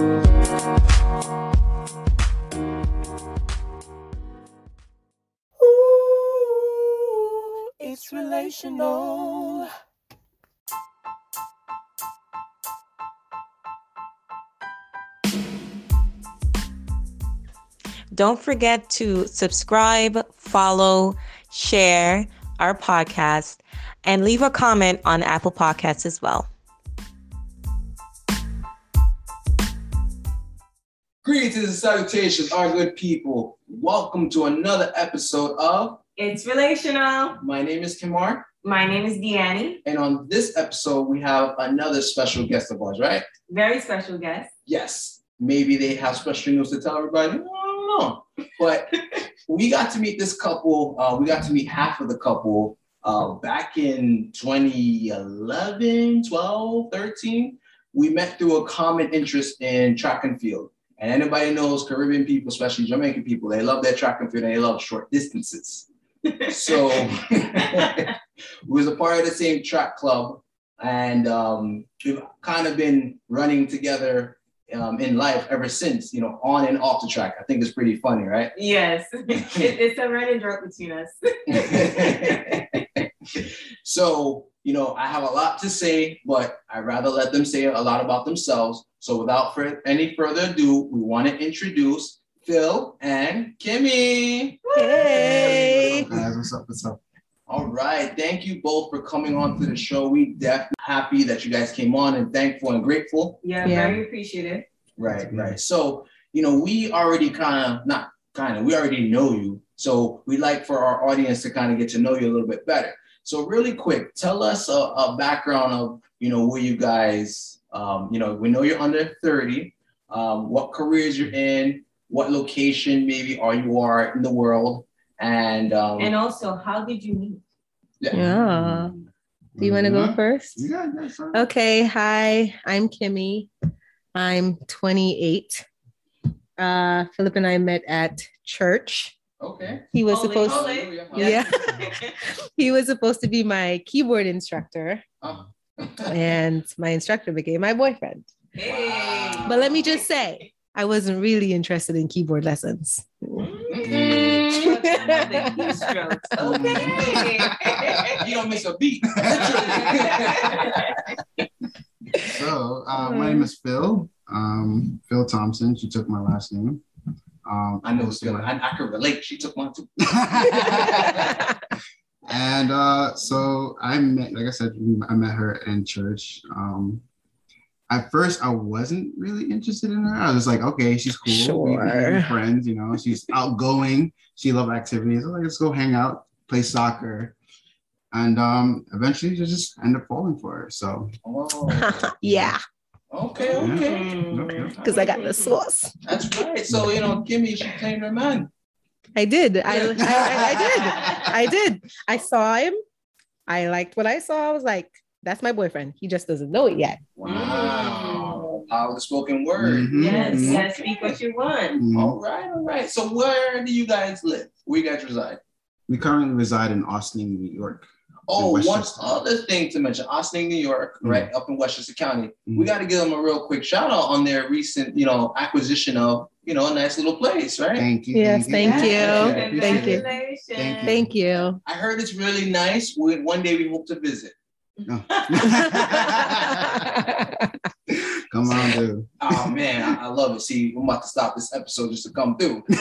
Ooh, it's relational. Don't forget to subscribe, follow, share our podcast, and leave a comment on Apple Podcasts as well. Greetings and salutations, our good people. Welcome to another episode of It's relational. My name is Kemar, My name is Deannie. and on this episode, we have another special guest of ours, right? Very special guest. Yes, maybe they have special news to tell everybody. I don't know. But we got to meet this couple, uh, we got to meet half of the couple uh, back in 2011, 12, 13. We met through a common interest in track and field. And anybody knows Caribbean people, especially Jamaican people, they love their track and field and they love short distances. So we was a part of the same track club, and um, we've kind of been running together um, in life ever since. You know, on and off the track. I think it's pretty funny, right? Yes, it, it's a running joke between us. so you know, I have a lot to say, but I'd rather let them say a lot about themselves. So without fur- any further ado, we want to introduce Phil and Kimmie. Hey. Guys, what's up? What's up? All right. Thank you both for coming on to the show. We definitely happy that you guys came on and thankful and grateful. Yeah, Yeah. very appreciative. Right, right. So, you know, we already kind of, not kind of, we already know you. So we like for our audience to kind of get to know you a little bit better. So really quick, tell us a, a background of, you know, where you guys, um, you know, we know you're under 30, um, what careers you're in, what location maybe are you are in the world. And, um, And also, how did you meet? Yeah. Do you want to go Mhm. first? Yeah, yeah, sure. Okay. Hi, I'm Kimmie. I'm 28. Uh, Philip and I met at church. okay. He was Holy, supposed holy. Yeah. he was supposed to be my keyboard instructor, Oh. And my instructor became my boyfriend. Hey. But let me just say, I wasn't really interested in keyboard lessons. Mm, the. Okay. you don't miss a beat. So, uh, my name is Phil. Um, Phil Thompson. She took my last name. Um, I know it's good. I, I can relate. She took one too. and uh, so I met, like I said, I met her in church. Um, at first, I wasn't really interested in her. I was like, okay, she's cool. We- we can be Sure. friends, you know. She's outgoing. She loves activities. I was like, let's go hang out, play soccer. And um, eventually, you just end up falling for her. So, Oh, yeah, okay, okay. Because I got the sauce. That's right. So, you know, Kimmie, she claimed her man. I did. I, I, I, I did. I did. I saw him. I liked what I saw. I was like, that's my boyfriend. He just doesn't know it yet. Wow. Power of the spoken word. Mhm, Yes, mhm. yes, speak what you want. Mhm. All right, all right. So, where do you guys live? Where you guys reside? We currently reside in Ossining, New York. Oh, one other thing to mention Ossining, New York, Mhm. right up in Westchester County. We Mhm. got to give them a real quick shout out on their recent, you know, acquisition of, you know, a nice little place, right? Thank you. Yes, thank you. Yeah. Thank you. Congratulations. Thank you. Thank you. I heard it's really nice. We, one day we hope to visit. Come on, dude. Oh man, I, I love it. See, I'm about to stop this episode just to come through.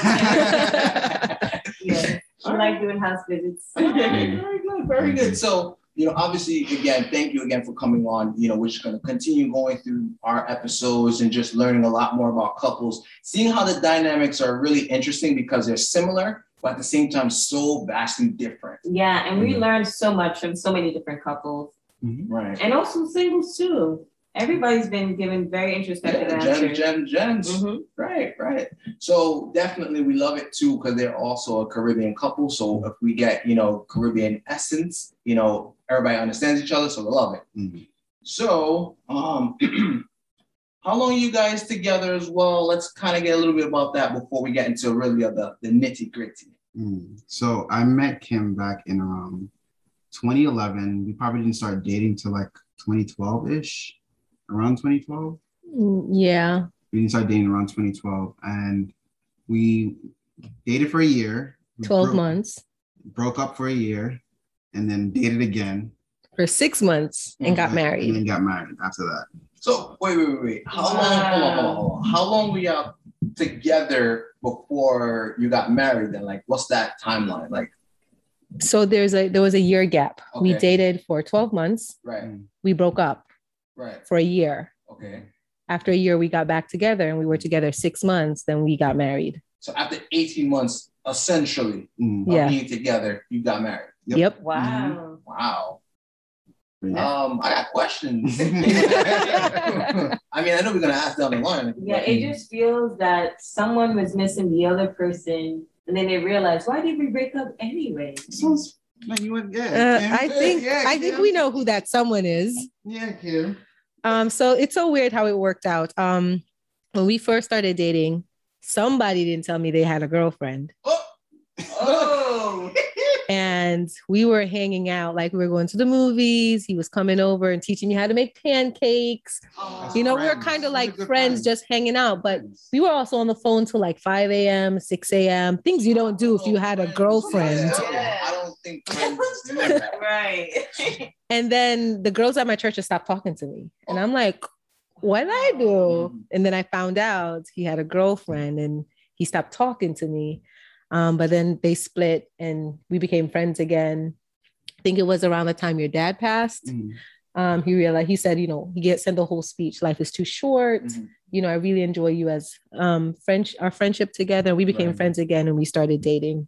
Yes. I like doing house visits. very good, very good. So, you know, obviously, again, thank you again for coming on. You know, we're just going to continue going through our episodes and just learning a lot more about couples, seeing how the dynamics are really interesting because they're similar, but at the same time, so vastly different. Yeah, and we Mhm. learned so much from so many different couples, Right. and also singles too. Everybody's been given very introspective Yeah, answers. Jen, Jen, Jen's. Mhm. Right, right. So definitely we love it too because they're also a Caribbean couple. So if we get, you know, Caribbean essence, you know, everybody understands each other, so we love it. Mhm. So um how long are you guys together as well? Let's kind of get a little bit about that before we get into really of the, the nitty gritty. Mm. So I met Kim back in um 2011. We probably didn't start dating till like 2012 ish, around 2012. Mm, Yeah. We didn't dating around 2012, and we dated for a year. We 12 broke- months Broke up for a year, and then dated again, for six months and got and married. then got married after that. So wait, wait, wait, wait. How long? Hold on, hold on, hold on. How long were y'all together before you got married? Then, like, what's that timeline? Like, So there's a there was a year gap. We dated for 12 months. right, We broke up right, for a year. okay. After a year, we got back together and we were together six months. Then we got married. So after 18 months, essentially, Mm. of Yeah. being together, you got married. Yep. Yep. Wow. Wow. Yeah. Um, I got questions. I mean, I know we're gonna ask down the line. Yeah, but- it just feels that someone was missing the other person, and then they realized, why did we break up anyway? Sounds like you went, yeah. Uh, I think Yeah, I think we know who that someone is. Yeah, Kim. Um, so it's so weird how it worked out. Um, when we first started dating, somebody didn't tell me they had a girlfriend. Oh, Oh, And we were hanging out, like we were going to the movies. He was coming over and teaching me how to make pancakes. You know, we were kind of like friends, friends. just hanging out. But we were also on the phone till like 5 a.m., 6 a.m. Things you don't do if you had a girlfriend. Yeah, think friends do that. right. And then the girls at my church just stopped talking to me. And I'm like, what did I do? And then I found out he had a girlfriend and he stopped talking to me. Um, but then they split and we became friends again. I think it was around the time your dad passed. Mm. Um, he realized he said, you know, he get sent the whole speech. Life is too short. Mhm. You know, I really enjoy you as um French our friendship together. We became Right. friends again and we started dating.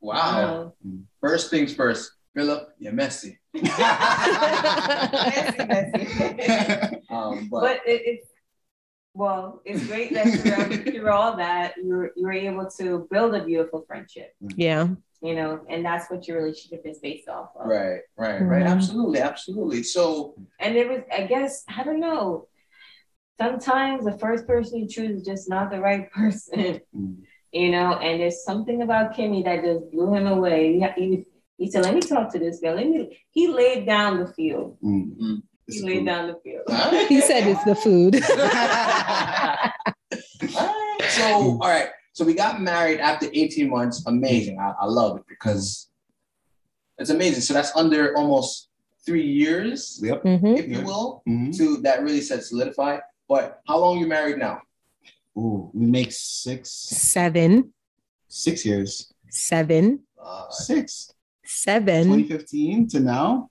Wow. First things first, Philip, you're messy. Messy, messy. Um, but, but it, it's well, it's great that through, through all that you were you were able to build a beautiful friendship. Yeah. You know, and that's what your relationship is based off of. right, right, right. Mhm. Absolutely, absolutely. So And it was, I guess, I don't know. Sometimes the first person you choose is just not the right person, Mm. You know. And there's something about Kimmie that just blew him away. He, he, he said, "Let me talk to this girl." Let me. He laid down the field. Mm. He laid down the field. He said it's the food. so all right so we got married after 18 months amazing I, I love it because it's amazing so that's under almost three years Yep. Mhm. if you will Mhm. to that really said solidify but how long you married now Ooh, we make six, Seven, six years. seven, uh, Six. seven. 2015 to now.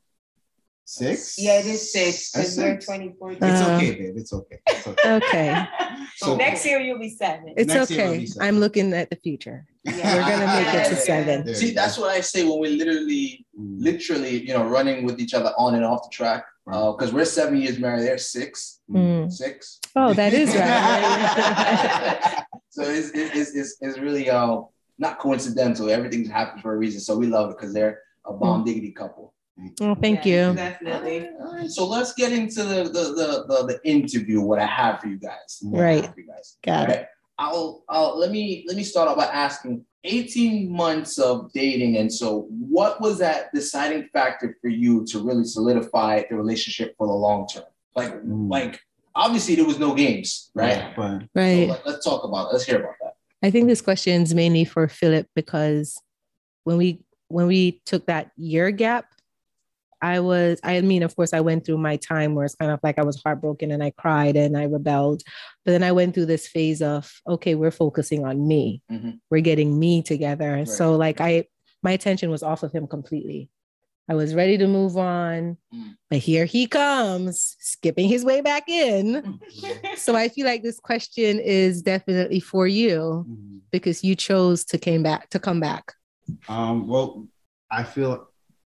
Six. Yeah, it is six because we're six. 2014. It's Uh, okay, babe. It's okay. It's okay. Okay. so Next year you'll be seven. It's Next okay. be seven. I'm looking at the future. Yeah. We're gonna make it to seven. See that's what i say when we're literally Mm. literally you know running with each other on and off the track because we're seven years married they're six Mm. six Oh, that is right. so it's, it's, it's, it's really uh, not coincidental. Everything's happened for a reason. So we love it because they're a bomb diggity couple. Oh, thank Yeah, you. Definitely. So let's get into the the, the, the, the interview. What I have for you guys. Right. for you guys. Got All right. I'll, I'll let me let me start off by asking 18 months of dating and so what was that deciding factor for you to really solidify the relationship for the long term like Mm. like obviously there was no games right But so Right. let, let's talk about it. let's hear about that I think this question is mainly for Philip because when we when we took that year gap, I was I mean, of course, I went through my time where it's kind of like I was heartbroken and I cried and I rebelled. But then I went through this phase of okay, we're focusing on me. Mhm. We're getting me together. Right. So like I my attention was off of him completely. I was ready to move on, Mm. but here he comes, skipping his way back in. So I feel like this question is definitely for you Mhm. because you chose to came back to come back. um, well, I feel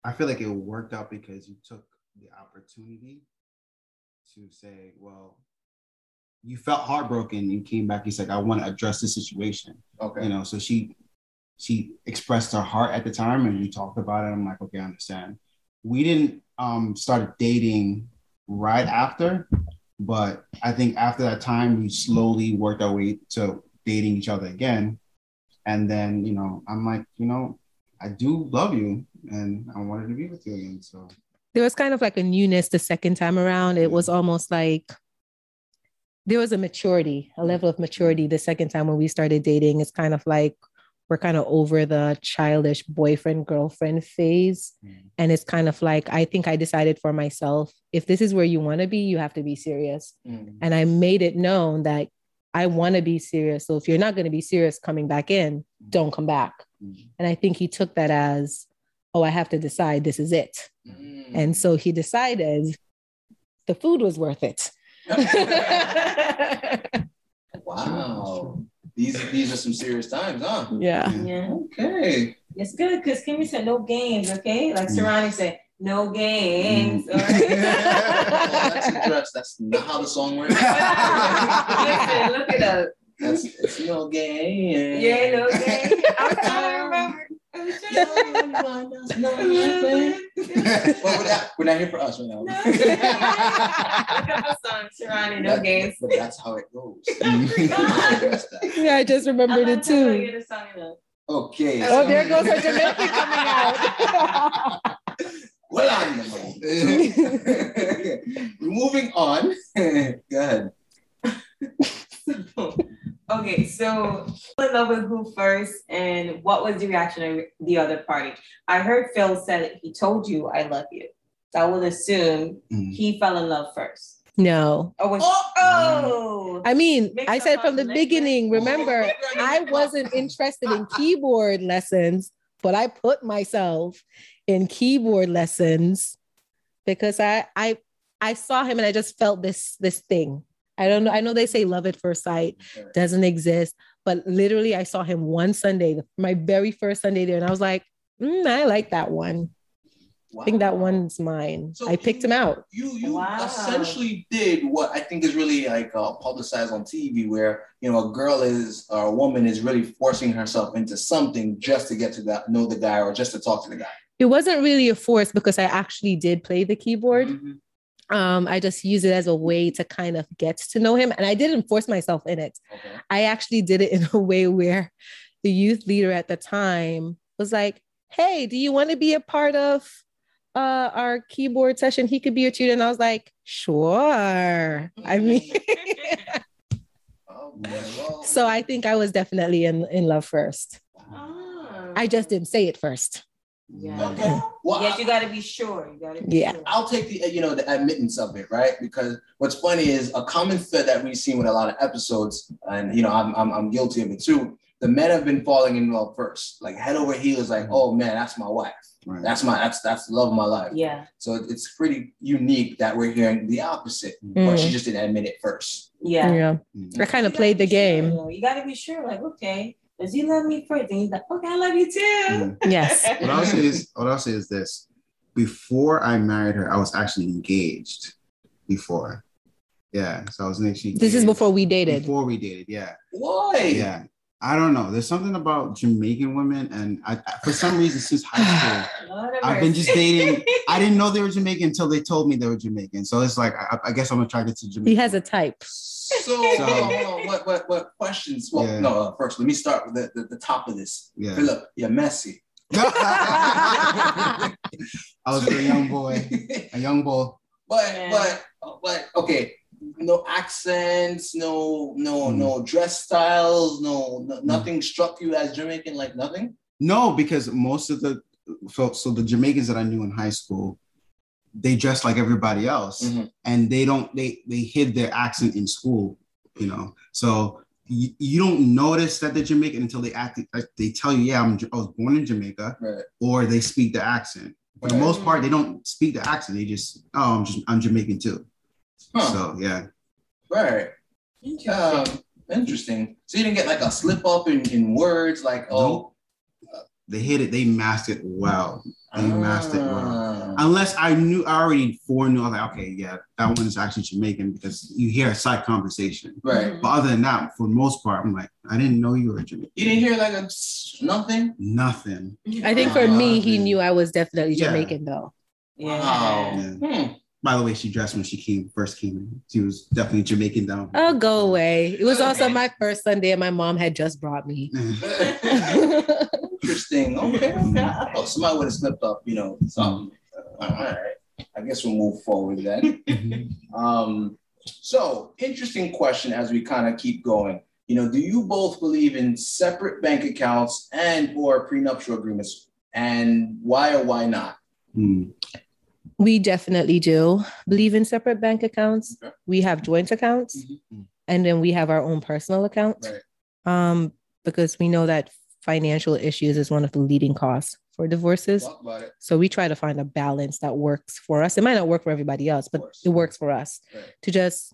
I feel like it worked out because you took the opportunity to say, well, you felt heartbroken. You came back. He's like, I want to address the situation. okay You know, so she she expressed her heart at the time, and we talked about it. I'm like, okay, I understand. We didn't um start dating right after, but I think after that time, we slowly worked our way to dating each other again. And then, you know, I'm like, you know, I do love you and I wanted to be with you again. So There was kind of like a newness the second time around. It was almost like there was a maturity, a level of maturity. The second time when we started dating, it's kind of like we're kind of over the childish boyfriend girlfriend phase. Mm. And it's kind of like, I think I decided for myself if this is where you want to be, you have to be serious. Mm. And I made it known that I want to be serious. So if you're not going to be serious coming back in, don't come back. Mm. And I think he took that as, oh, I have to decide this is it. Mm. And so he decided the food was worth it. wow. These these are some serious times, huh? yeah. Yeah. Okay. It's good because Kimmie said no games, okay? Like Mm. Serani said, no games. All right? that's interesting. That's not how the song works. Listen, look it up. That's it's no game. Yeah, no games. I'm trying to remember. I'm trying to well, we're not, we're not here for us right now. Look up the song, Serani, no games. But that's how it goes. Oh yeah, I just remembered it too. Get a song in there. okay. Oh, so- there goes her Jamaican coming out. Well, I know. Moving on. Go ahead. Okay, so fell in love with who first, and what was the reaction of the other party? I heard Phil said he told you I love you. So I would assume Mm. he fell in love first. no. Oh, was, Oh! oh, I mean, Mix I said from the the beginning, remember, I wasn't interested in keyboard lessons, but I put myself in keyboard lessons because I I I saw him and I just felt this this thing. I don't know. I know they say love at first sight doesn't exist, but literally I saw him one Sunday, my very first Sunday there, and I was like, mm, I like that one. I think that one's mine. So I picked you- him out. You you Wow. essentially did what I think is really like uh, publicized on TV, where you know a girl is or a woman is really forcing herself into something just to get to that, know the guy or just to talk to the guy. It wasn't really a force because I actually did play the keyboard. Mhm. Um, I just use it as a way to kind of get to know him. And I didn't force myself in it. Okay. I actually did it in a way where the youth leader at the time was like, Hey, do you want to be a part of uh, our keyboard session? He could be your tutor. And I was like, Sure. I mean, Oh, so I think I was definitely in, in love first. Ah. I just didn't say it first. Yeah. okay. Well, Yes, I- you gotta be sure. You gotta be Yeah. sure. I'll take the you know the admittance of it, right? Because what's funny is a common thread that we've seen with a lot of episodes, and you know I'm I'm, I'm guilty of it too. The men have been falling in love first, like head over heels, like oh man, that's my wife, Right. that's my that's that's the love of my life. Yeah. So it's pretty unique that we're hearing the opposite, but she just didn't admit it first. Yeah. Yeah. Mm. I kind of played the gotta sure, game. You gotta be sure, like, okay, does he love me first? And he's like, okay, I love you too. Mm. Yes. What I'll say is, what I'll say is this: before I married her, I was actually engaged. Before, yeah. So I was actually. This is before we dated. Before we dated, yeah, Why? yeah. I don't know. There's something about Jamaican women, and I, I- for some reason, since high school, Lord have I've been just dating. I didn't know they were Jamaican until they told me they were Jamaican. So it's like I, I guess I'm attracted to Jamaican. He has a type. So, hold on, hold. What, what, what questions? Well, Yeah. no, uh, first, let me start with the, the, the top of this. yeah. Philip, you're messy. I was a young boy, a young boy. But Yeah. but but okay, no accents, no no Hmm. no dress styles, no, no nothing struck you as Jamaican, like nothing. No, because most of the so, so the Jamaicans that I knew in high school, they dress like everybody else, Mhm. and they don't they they hid their accent in school, you know. So you, you don't notice that they're Jamaican until they act like they tell you, yeah, I'm I was born in Jamaica, Right. or they speak the accent. For the most part, they don't speak the accent. They just oh, I'm just I'm Jamaican too. Huh. So yeah, Right. Interesting. Um, interesting. So you didn't get like a slip up in, in words, like oh, they hit it. They mastered it well. They mastered it well. ah. unless I knew I already foreknew, I was like, okay, yeah, that one is actually Jamaican because you hear a side conversation. right. But other than that, for the most part, I'm like, I didn't know you were Jamaican. You didn't hear like a s- nothing. Nothing. I think for me, he Yeah. knew I was definitely Yeah. Jamaican though. Yeah. Wow. Yeah. Hmm. By the way, she dressed when she came first came in. She was definitely Jamaican down. Oh, go away. It was also my first Sunday, and my mom had just brought me. Interesting. Okay. okay. I thought somebody would have slipped up, you know, something. Uh, all right. I guess we'll move forward then. Mhm. Um, So, interesting question as we kind of keep going. You know, do you both believe in separate bank accounts and or prenuptial agreements, and why or why not? Mm. We definitely do believe in separate bank accounts. Okay. We have joint accounts, Mhm. and then we have our own personal account. Right. Um, because we know that financial issues is one of the leading costs for divorces. Talk about it. So we try to find a balance that works for us. It might not work for everybody else, but it works for us Right. to just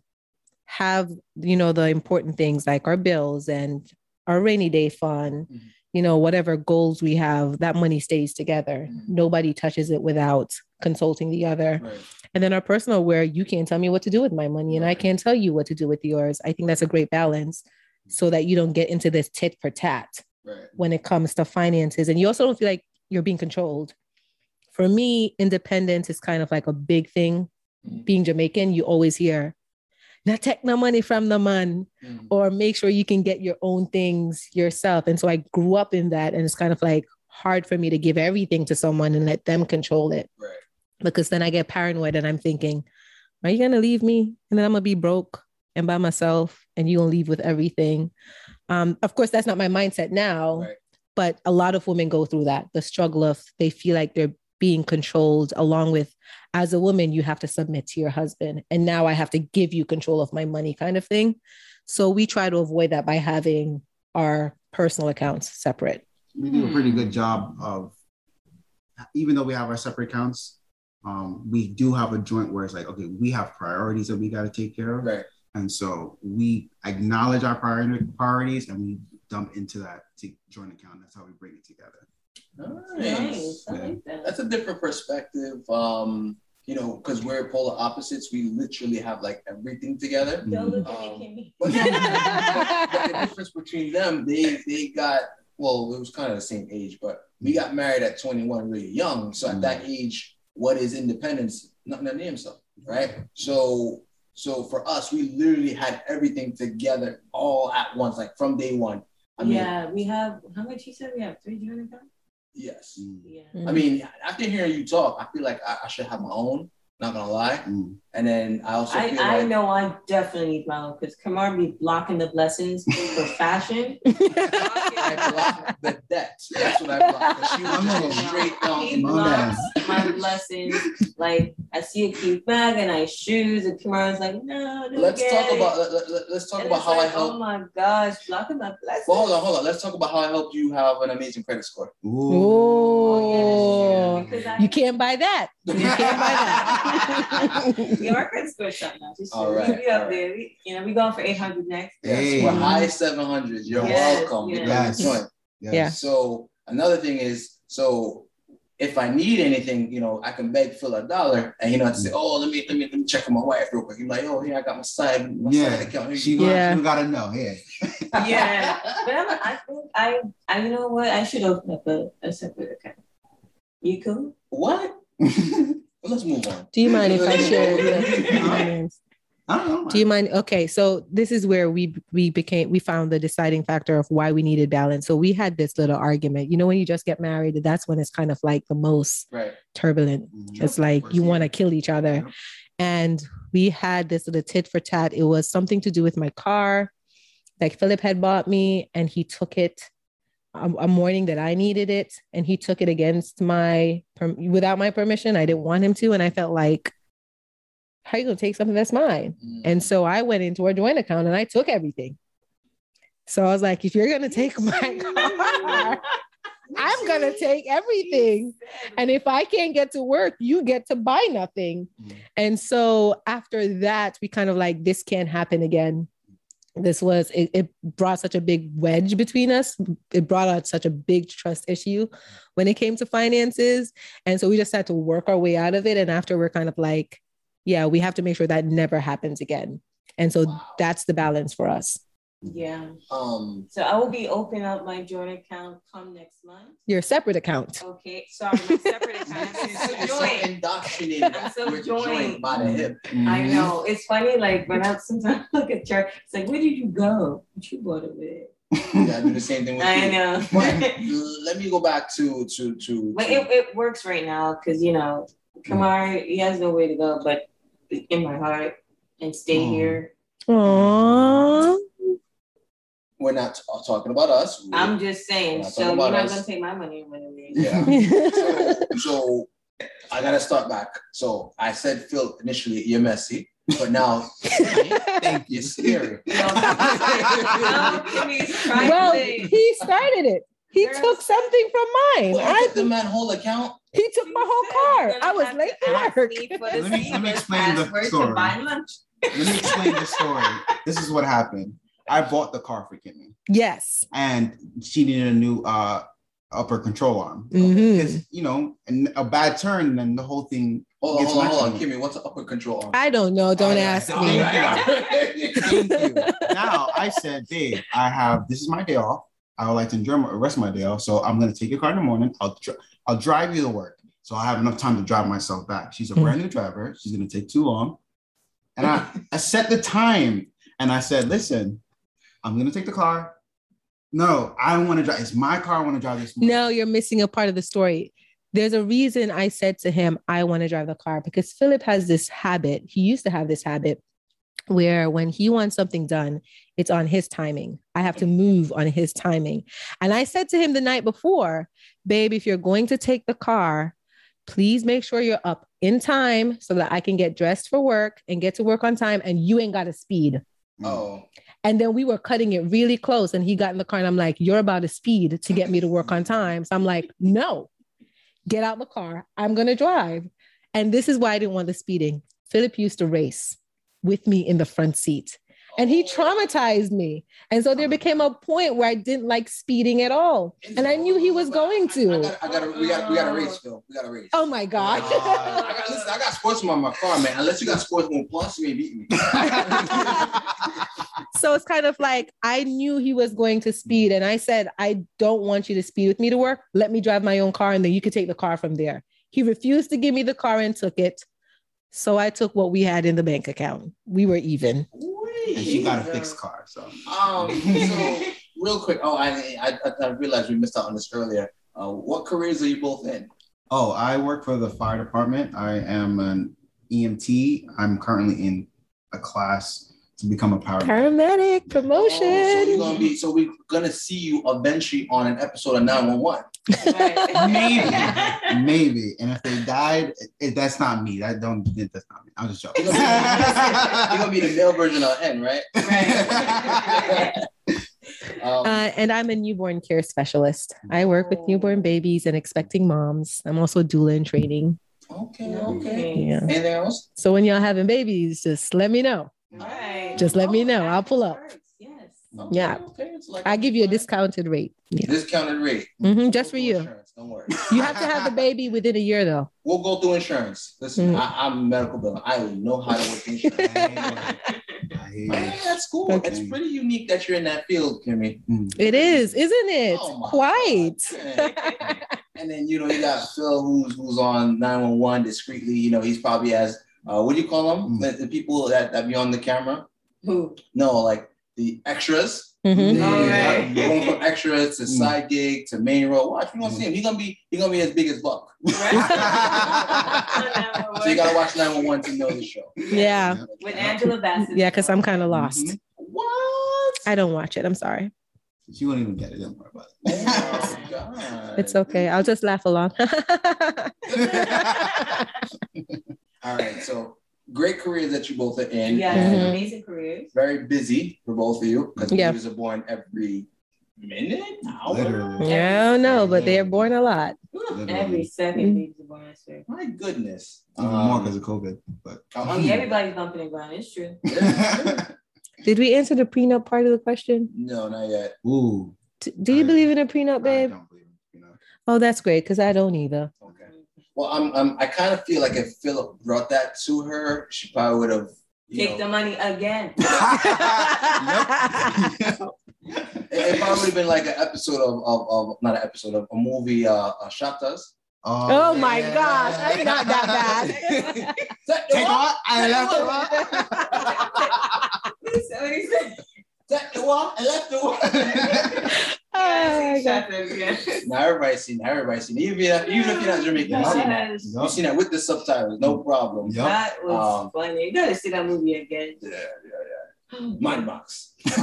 have, you know, the important things like our bills and our rainy day fund, Mhm. you know, whatever goals we have, that money stays together. Mhm. Nobody touches it without consulting the other. Right. And then our personal, where you can't tell me what to do with my money and I can't tell you what to do with yours. I think that's a great balance so that you don't get into this tit for tat Right. when it comes to finances. And you also don't feel like you're being controlled. For me, independence is kind of like a big thing. Mhm. Being Jamaican, you always hear, not take no money from the man, Mhm. or make sure you can get your own things yourself. And so I grew up in that. And it's kind of like hard for me to give everything to someone and let them control it Right. because then I get paranoid and I'm thinking, are you gonna leave me? And then I'm gonna be broke and by myself and you're gonna leave with everything. Um, of course, that's not my mindset now, Right. but a lot of women go through that, the struggle of they feel like they're being controlled along with as a woman, you have to submit to your husband. And now I have to give you control of my money kind of thing. So we try to avoid that by having our personal accounts separate. we do a pretty good job of even though we have our separate accounts um, we do have a joint where it's like okay we have priorities that we got to take care of Right. And so we acknowledge our priori- priorities and we dump into that to joint account that's how we bring it together Nice. I Yeah. like that. That's a different perspective. Um, you know, because we're polar opposites, we literally have like everything together. Don't look at Um, me, Kimmie. But, but the difference between them, they they got well, it was kind of the same age, but we got married at 21, really young. So at that age, what is independence? Nothing to name stuff, right? So so for us, we literally had everything together all at once, like from day one. I mean, yeah, we have how much you said we have three joint accounts? yes. Yeah. I mean, after hearing you talk, I feel like I, I should have my own. Not gonna lie. mm. And then I also I, feel I like know I definitely need my own because Kemar be blocking the blessings for fashion. I block the debt. That's what I block. 'Cause She was just go straight down. He my blocks my blessings. Like I see a cute bag and I shoes, and Kemar's like, no, Let's talk it. about let, let, us talk And about it's how I like, helped. Oh my gosh, blocking my blessings. Well, hold on, hold on. Let's talk about how I helped you have an amazing credit score. Oh, Because I- you can't buy that. You can't buy that. Yeah, our credit score shot now. Just All we- right, up all right. there. We, you know, we going for eight hundred next. Yes, Hey. we're high seven hundreds. You're Yes, welcome. yes. Because it's joint. Yes. Yeah. So another thing is, so if I need anything, you know, I can beg Phil a dollar, and you know, I say, mm. oh, let me let me let me check on my wife real quick. He's like, oh, here I got my side, my Yeah. side account. Here She, you Yeah. she gotta know. Yeah. Yeah, but I'm, I think I, I, you know what? I should open up a, a separate account. You cool? What? Let's move on. Do you mind if I share? I don't know. Do you mind? Okay, so this is where we we became we found the deciding factor of why we needed balance. So we had this little argument. You know, when you just get married, that's when it's kind of like the most Right. turbulent. Mhm. It's like you want to kill each other. And we had this little tit for tat. It was something to do with my car. Like Philip had bought me, and he took it a, a morning that I needed it, and he took it against my without my permission. I didn't want him to, and I felt like, how you gonna take something that's mine? Mm. And so I went into our joint account and I took everything. So I was like, if you're gonna take my car, I'm gonna take everything. And if I can't get to work, you get to buy nothing. Mhm. And so after that, we kind of like, this can't happen again. This was, it, it brought such a big wedge between us. It brought out such a big trust issue when it came to finances. And so we just had to work our way out of it. And after we're kind of like, yeah, we have to make sure that never happens again. And so Wow. that's the balance for us. Yeah. Um, So I will be opening up my joint account come next month. Your separate account. Okay. Sorry, my separate account. I'm so it's so joint. indoctrinated. I'm so We're joined. joined by the hip. I Mhm. know. It's funny, like when I sometimes look at church, it's like, where did you go? What you bought it with? Yeah, I do the same thing with I you. know. But let me go back to to to. But to- it, it works right now because you know, Kemar, he has nowhere to go but in my heart. and stay Oh. here. Aww. We're not t- talking about us. We- I'm just saying. Not So talking you're not us. gonna take my money and run away. yeah. so, so I gotta start back. So I said, Phil, initially you're messy, but now Thank you. you're scary. No, Kimmie's trying well, he started it. He Girl, took something from mine. Well, I took the man whole account. he took my whole car. I was late for work. Let me- let me explain the story. Buy lunch. Let me explain the story. This is what happened. I bought the car for Kimmie, Yes. and she needed a new uh upper control arm. Because you know, and a bad turn, and then the whole thing. Hold on, gets hold on, hold on. Kimmie, what's the upper control arm? I don't know. Don't yeah. ask Oh, me. yeah. Thank you. Now I said, babe, I have this is my day off. I would like to enjoy my the rest of my day off. So I'm gonna take your car in the morning. I'll dri- I'll drive you to work. So I have enough time to drive myself back. She's a Hmm. brand new driver. She's gonna take too long. And I, I set the time and I said, listen, I'm gonna take the car. No, I don't want to drive. It's my car. I want to drive this morning. No, you're missing a part of the story. There's a reason I said to him, I want to drive the car because Philip has this habit. He used to have this habit where when he wants something done, it's on his timing. I have to move on his timing. And I said to him the night before, babe, if you're going to take the car, please make sure you're up in time so that I can get dressed for work and get to work on time and you ain't got to speed. Oh, And then we were cutting it really close. And he got in the car and I'm like, You're about to speed to get me to work on time. So I'm like, No, get out the car. I'm going to drive. And this is why I didn't want the speeding. Philip used to race with me in the front seat and he traumatized me. And so there became a point where I didn't like speeding at all. And I knew he was going I to. got, I gotta we got, we got a race, Phil. We got a race. Oh my God. I got, listen, I got Sportsman on my car, man. Unless you got Sportsman Plus, you ain't beating me. so it's kind of like I knew he was going to speed, and I said, I don't want you to speed with me to work. Let me drive my own car, and then you could take the car from there. He refused to give me the car and took it. So I took what we had in the bank account. We were even. and she got a fixed car. So Um, so real quick. Oh, I, I, I realized we missed out on this earlier. Uh, what careers are you both in? Oh, I work for the fire department. I am an EMT. I'm currently in a class to become a paramedic. Paramedic Oh, so promotion. you're gonna be. So we're gonna see you eventually on an episode of 911. Maybe. Maybe. And if they died, it, it- that's not me. That don't. That's not me. I'm just joking. You're gonna be the male version of N, right? um, Uh, and I'm a newborn care specialist. I work with newborn babies and expecting moms. I'm also a doula in training. okay, okay. Yeah. Anything else? So when y'all having babies, just let me know. Right. Just let me Oh, know. I'll pull up. Yes. Okay, Yeah. Okay. Like I give you a discounted rate. Yeah. discounted rate. Mm-hmm, just for We'll do you. Insurance. Don't worry. You have to have the baby within a year though. We'll go through insurance. Listen, Mm. I, I'm a medical bill. I know how to work insurance. I. Man, that's cool. Okay. It's pretty unique that you're in that field, Kimmie. Mm. It is, isn't it? Oh Quite. And then you know you got Phil who's who's on 911 discreetly. You know he's probably as uh, what do you call them? Mm. The, the people that, that be on the camera? Who? No, like the extras. Mhm. Yeah, Alright. Going from extras to Mm. side gig to main role. Watch, you gonna see him. He's gonna be he's gonna be as big as Buck. So you gotta watch 911 to know the show. Yeah. With Angela Bassett. Yeah, because I'm kind of lost. Mhm. What? I don't watch it. I'm sorry. She won't even get it. Don't worry about Oh it. my God. It's okay. I'll just laugh along. All right, so great careers that you both are in. Yeah, and Mhm. amazing careers. Very busy for both of you because Yeah. babies are born every minute, hour. Literally. yeah, no, but they're born a lot. Literally. Every second baby's a born sir. My goodness. Even more Um, because of COVID. But Yeah, everybody's bumping and grinding. It's true. Did we answer the prenup part of the question? no, not yet. ooh, D- Do you I- believe in a prenup, babe? I don't believe it. You know. Oh, that's great because I don't either. Okay. Well, I'm, I'm I kind of feel like if Philip brought that to her, she probably would have. You Take the money again. it, it probably would have been like an episode of, of, of not an episode of a movie, uh, uh Shottas. Oh my gosh, I'm not that bad. Take what? I left it. What he said? The one, I left the one. Oh, my God. Now everybody's seen that. Everybody's seen it. Even, if- even if you're not Jamaican, you've seen that. Yes. You've seen that with the subtitles, no problem. Yup. That was Um, funny. You gotta see that movie again. Yeah, yeah, yeah. Mind box.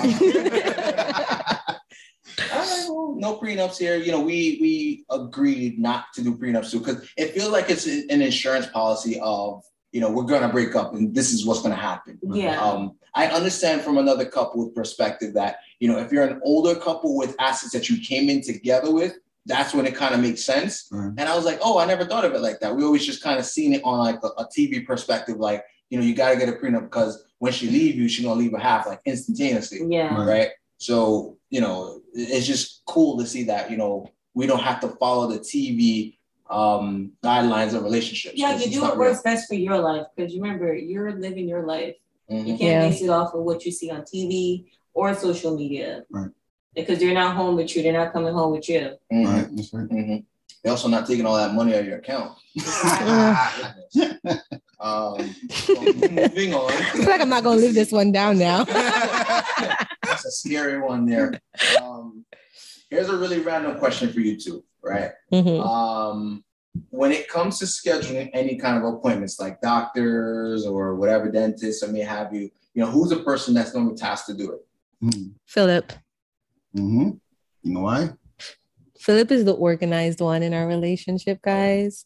All right, well, no prenups here. You know, we we agreed not to do prenups too because it feels like it's an insurance policy of you know we're gonna break up and this is what's gonna happen. Yeah. Um, I understand from another couple's perspective that you know if you're an older couple with assets that you came in together with, that's when it kind of makes sense. Right. And I was like, oh, I never thought of it like that. We always just kind of seen it on like a, a TV perspective, like you know you got to get a prenup because when she leave you, she's gonna leave a half like instantaneously yeah. Right. right? So, you know, it's just cool to see that, you know, we don't have to follow the TV um guidelines of relationships. Yeah, you do what works best for your life because remember, you're living your life. Real. You can't Yeah. base it off of what you see on TV or social media. Right. Because they're not home with you, they're not coming home with you. Mhm. Right. That's right. Mhm. They're also not taking all that money out of your account. um, so moving on. I feel like I'm not gonna live this one down now. That's a scary one there. Um, here's a really random question for you two, right? Mhm. um, when it comes to scheduling any kind of appointments like doctors or whatever dentists or may have you you know who's the person that's going to be tasked to do it Mm-hmm. Philip. You know why? Philip is the organized one in our relationship, guys.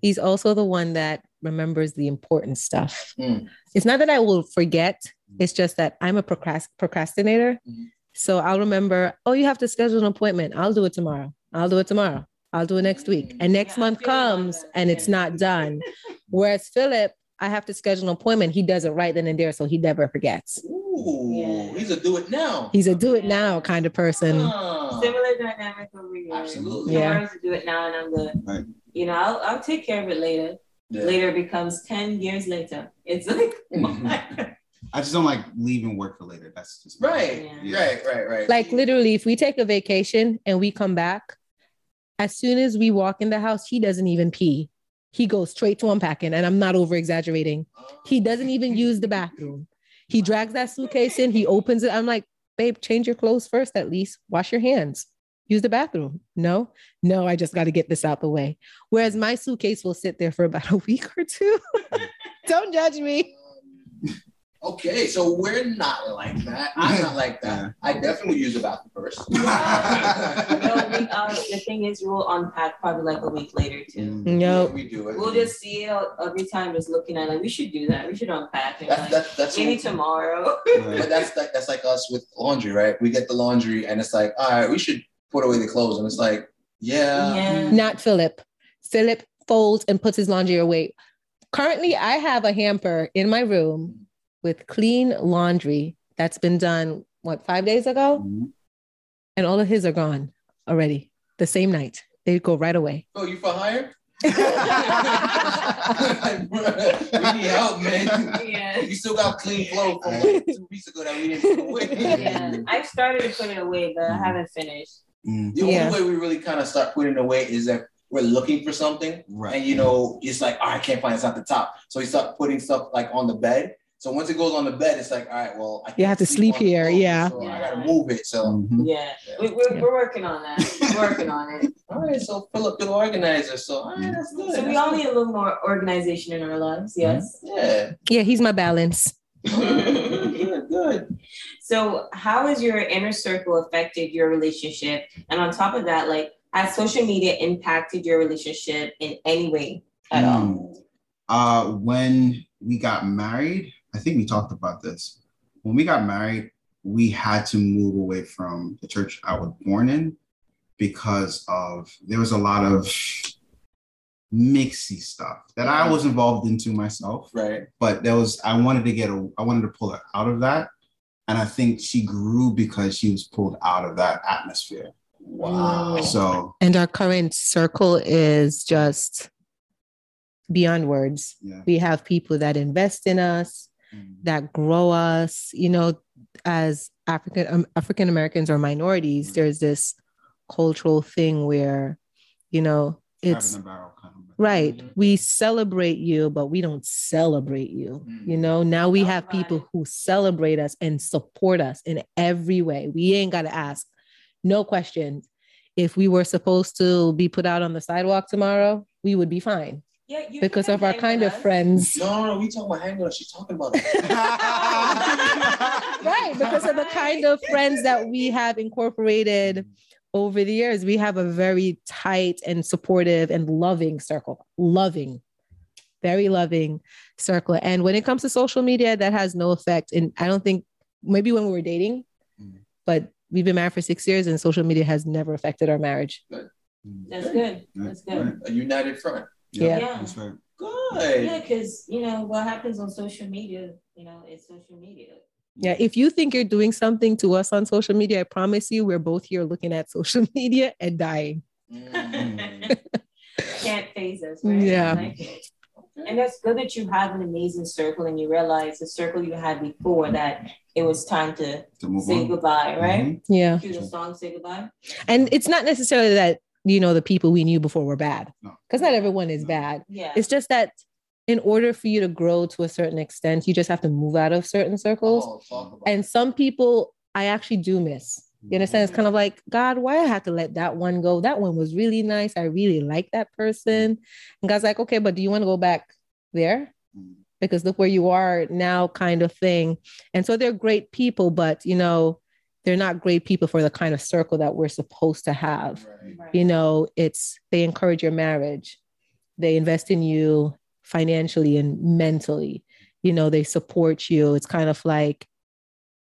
He's also the one that remembers the important stuff. Mm. It's not that I will forget, it's just that I'm a procrast- procrastinator. Mhm. So I'll remember, oh, you have to schedule an appointment. I'll do it tomorrow. I'll do it tomorrow. I'll do it next week. And next Yeah, month feel you on comes that. and it's not done. Whereas Philip, I have to schedule an appointment. He does it right then and there. So he never forgets. Ooh, Yeah. he's a do it now He's a do it now kind of person. Ah. Similar dynamic over here. Absolutely. Yeah. Tomorrow's to do it now and I'm good. Right. You know, I'll, I'll take care of it later. Yeah. Later becomes 10 years later. It's like, Mhm. I just don't like leaving work for later. That's just right Yeah. right right right Like literally, if we take a vacation and we come back, as soon as we walk in the house, he doesn't even pee. He goes straight to unpacking, and I'm not over exaggerating. He doesn't even use the bathroom. He drags that suitcase in, he opens it. I'm like, babe, change your clothes first, at least. Wash your hands. Use the bathroom. No, no, I just got to get this out the way. Whereas my suitcase will sit there for about a week or two. Don't judge me. Okay so we're not like that i'm not like that i definitely use the bathroom first no, we, uh, the thing is, we'll unpack probably like a week later too. Mm. No. we do it We'll just see it every time, just looking at it. Like, we should do that. We should unpack it. that's Like, that's that's maybe tomorrow. But that's like that's like us with laundry, right? We get the laundry and it's like, all right, we should put away the clothes, and it's like, yeah, Yeah. Not Philip. Philip folds and puts his laundry away. Currently, I have a hamper in my room with clean laundry that's been done, what, five days ago? Mhm. And all of his are gone already the same night. They go right away. Oh, you for hire? we need help, man. Yeah. You still got clean clothes from like two weeks ago that we didn't put away. Yeah. I've started to put it away, but I haven't finished. Mm. The only way we really kind of start putting it away is that we're looking for something, Right. and you know, it's like, oh, I can't find it's at the top. So we start putting stuff like on the bed. So once it goes on the bed, it's like, all right, well, I You have to sleep on the here, floor, yeah. So I gotta move it. So Mhm. Yeah. Yeah. We, we're, Yeah. we're working on that. We're working on it. all right, so Philip the organizer. So all right, that's good. So we that's all need a little more organization in our lives. Yes. good. yeah. Yeah, he's my balance. good, good. So, how has your inner circle affected your relationship? And on top of that, like, has social media impacted your relationship in any way at all? Mm. Uh, when we got married, I think we talked about this. When we got married, we had to move away from the church I was born in because of there was a lot of mixy stuff that I was involved into myself. Right. But there was I wanted to get a I wanted to pull her out of that. And I think she grew because she was pulled out of that atmosphere. Wow. So And our current circle is just beyond words. yeah. We have people that invest in us, that grow us you know as african um, african americans or minorities Mhm. there's this cultural thing where you know it's in a barrel kind of right. Mhm. we celebrate you but we don't celebrate you you Mhm. know? Now we have people who celebrate us and support us in every way. We ain't got to ask no questions. If we were supposed to be put out on the sidewalk tomorrow, we would be fine Yeah, you because of our kind of friends. No, no, no. We talking about hanging out. She's talking about it. right because of the kind of friends that we have incorporated over the years we have a very tight and supportive and loving circle loving very loving circle and when it comes to social media that has no effect and i don't think maybe when we were dating Mm. but we've been married for six years and social media has never affected our marriage That's good. That's good. A united front. Yeah. Yeah. That's right. Good. Yeah, because you know what happens on social media, you know, it's social media. yeah if you think you're doing something to us on social media i promise you we're both here looking at social media and dying Mm. Can't phase us, right? Yeah. Like. And that's good that you have an amazing circle and you realize the circle you had before that it was time to To say on. goodbye, right? Mhm. yeah Cue the song, say goodbye. And it's not necessarily that, you know, the people we knew before were bad, No. because not everyone is No. bad. Yeah. It's just that in order for you to grow to a certain extent, you just have to move out of certain circles. Oh, talk And some people I actually do miss. You understand? It's kind of like, God, why I had to let that one go? That one was really nice. I really like that person. And God's like, okay, but do you want to go back there? Mhm. Because look where you are now, kind of thing. And so they're great people, but you know, they're not great people for the kind of circle that we're supposed to have Right. Right. you know it's they encourage your marriage they invest in you financially and mentally you know they support you it's kind of like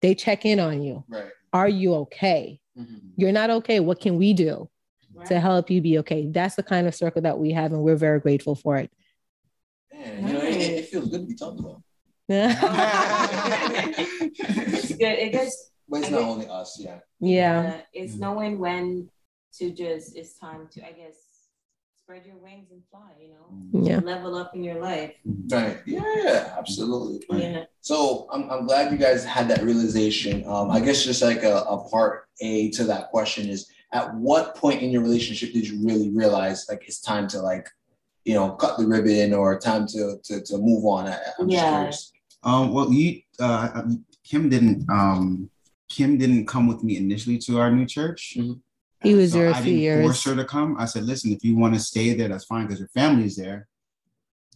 they check in on you Right. are you okay Mhm. you're not okay what can we do Right. to help you be okay that's the kind of circle that we have and we're very grateful for it Man, you know, it, it feels good to be talking about. it's good. It gets But it's not only us, yeah. yeah uh, it's knowing when to just it's time to I guess spread your wings and fly, you know. yeah Level up in your life. Right. Yeah, absolutely. Yeah. So I'm, I'm glad you guys had that realization. Um, I guess just like a, a part A to that question is at what point in your relationship did you really realize like it's time to like, you know, cut the ribbon or time to to, to move on? I, I'm just Yeah. curious. Um, well, you, uh, Kim didn't, um, Kim didn't come with me initially to our new church. Mhm. He was So there a I few didn't years. Force her to come. I said, listen, if you want to stay there, that's fine because your family's there.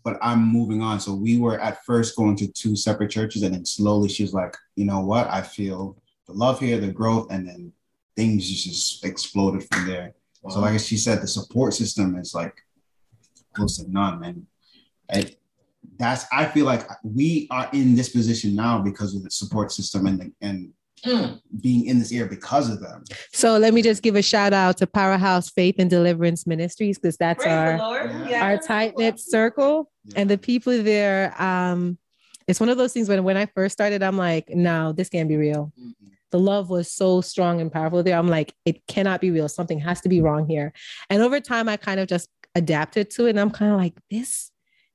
But I'm moving on. So we were at first going to two separate churches, and then slowly she was like, you know what? I feel the love here, the growth, and then things just exploded from there. So like she said, the support system is like close to none, man. I, that's I feel like we are in this position now because of the support system and the, and Mm. being in this area because of them. so let me just give a shout out to powerhouse faith and deliverance ministries because that's Praise our. Yeah. Yeah. our tight knit circle and the people there um it's one of those things when when i first started i'm like no this can't be real Mhm. the love was so strong and powerful there i'm like it cannot be real something has to be wrong here and over time i kind of just adapted to it and i'm kind of like this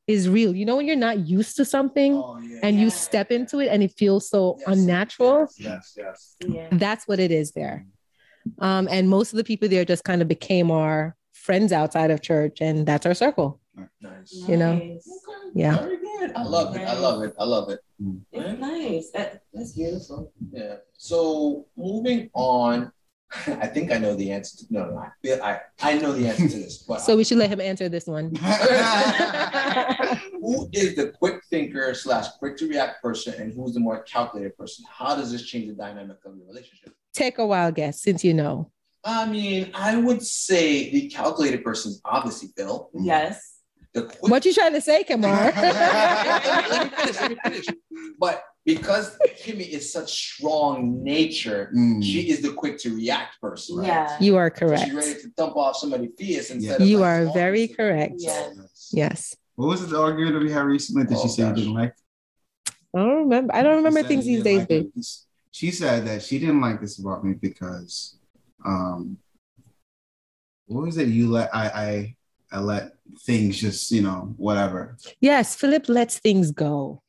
is real you know when you're not used to something Oh, yeah. and you Yeah. step into it and it feels so Yes. unnatural Yes, yes. Yeah. that's what it is there um and most of the people there just kind of became our friends outside of church and that's our circle Nice. You know? Nice. Yeah. Very good. I love it. I love it. I love it. It's nice. That, that's beautiful. Yeah. So moving on, I think I know the answer. To, no, no, I I I know the answer to this. But so we should let him answer this one who is the quick thinker slash quick to react person, and who's the more calculated person? How does this change the dynamic of your relationship? take a wild guess since you know I mean, I would say the calculated person is obviously Phill. Yes. The quick what you trying to say Kemar let me finish, let me finish. But because Kimmie is such strong nature, Mm. she is the quick to react person. Right? Yeah. you are So correct She's ready to dump off somebody fierce instead Yeah. of You like, are very person. correct. Yeah. yes What was the argument that we had recently that Oh, she said gosh. you didn't like? i don't remember i don't remember She things these days like babe. She said that she didn't like this about me because, um, what was it? You let I I I let things just you know whatever. yes philip lets things go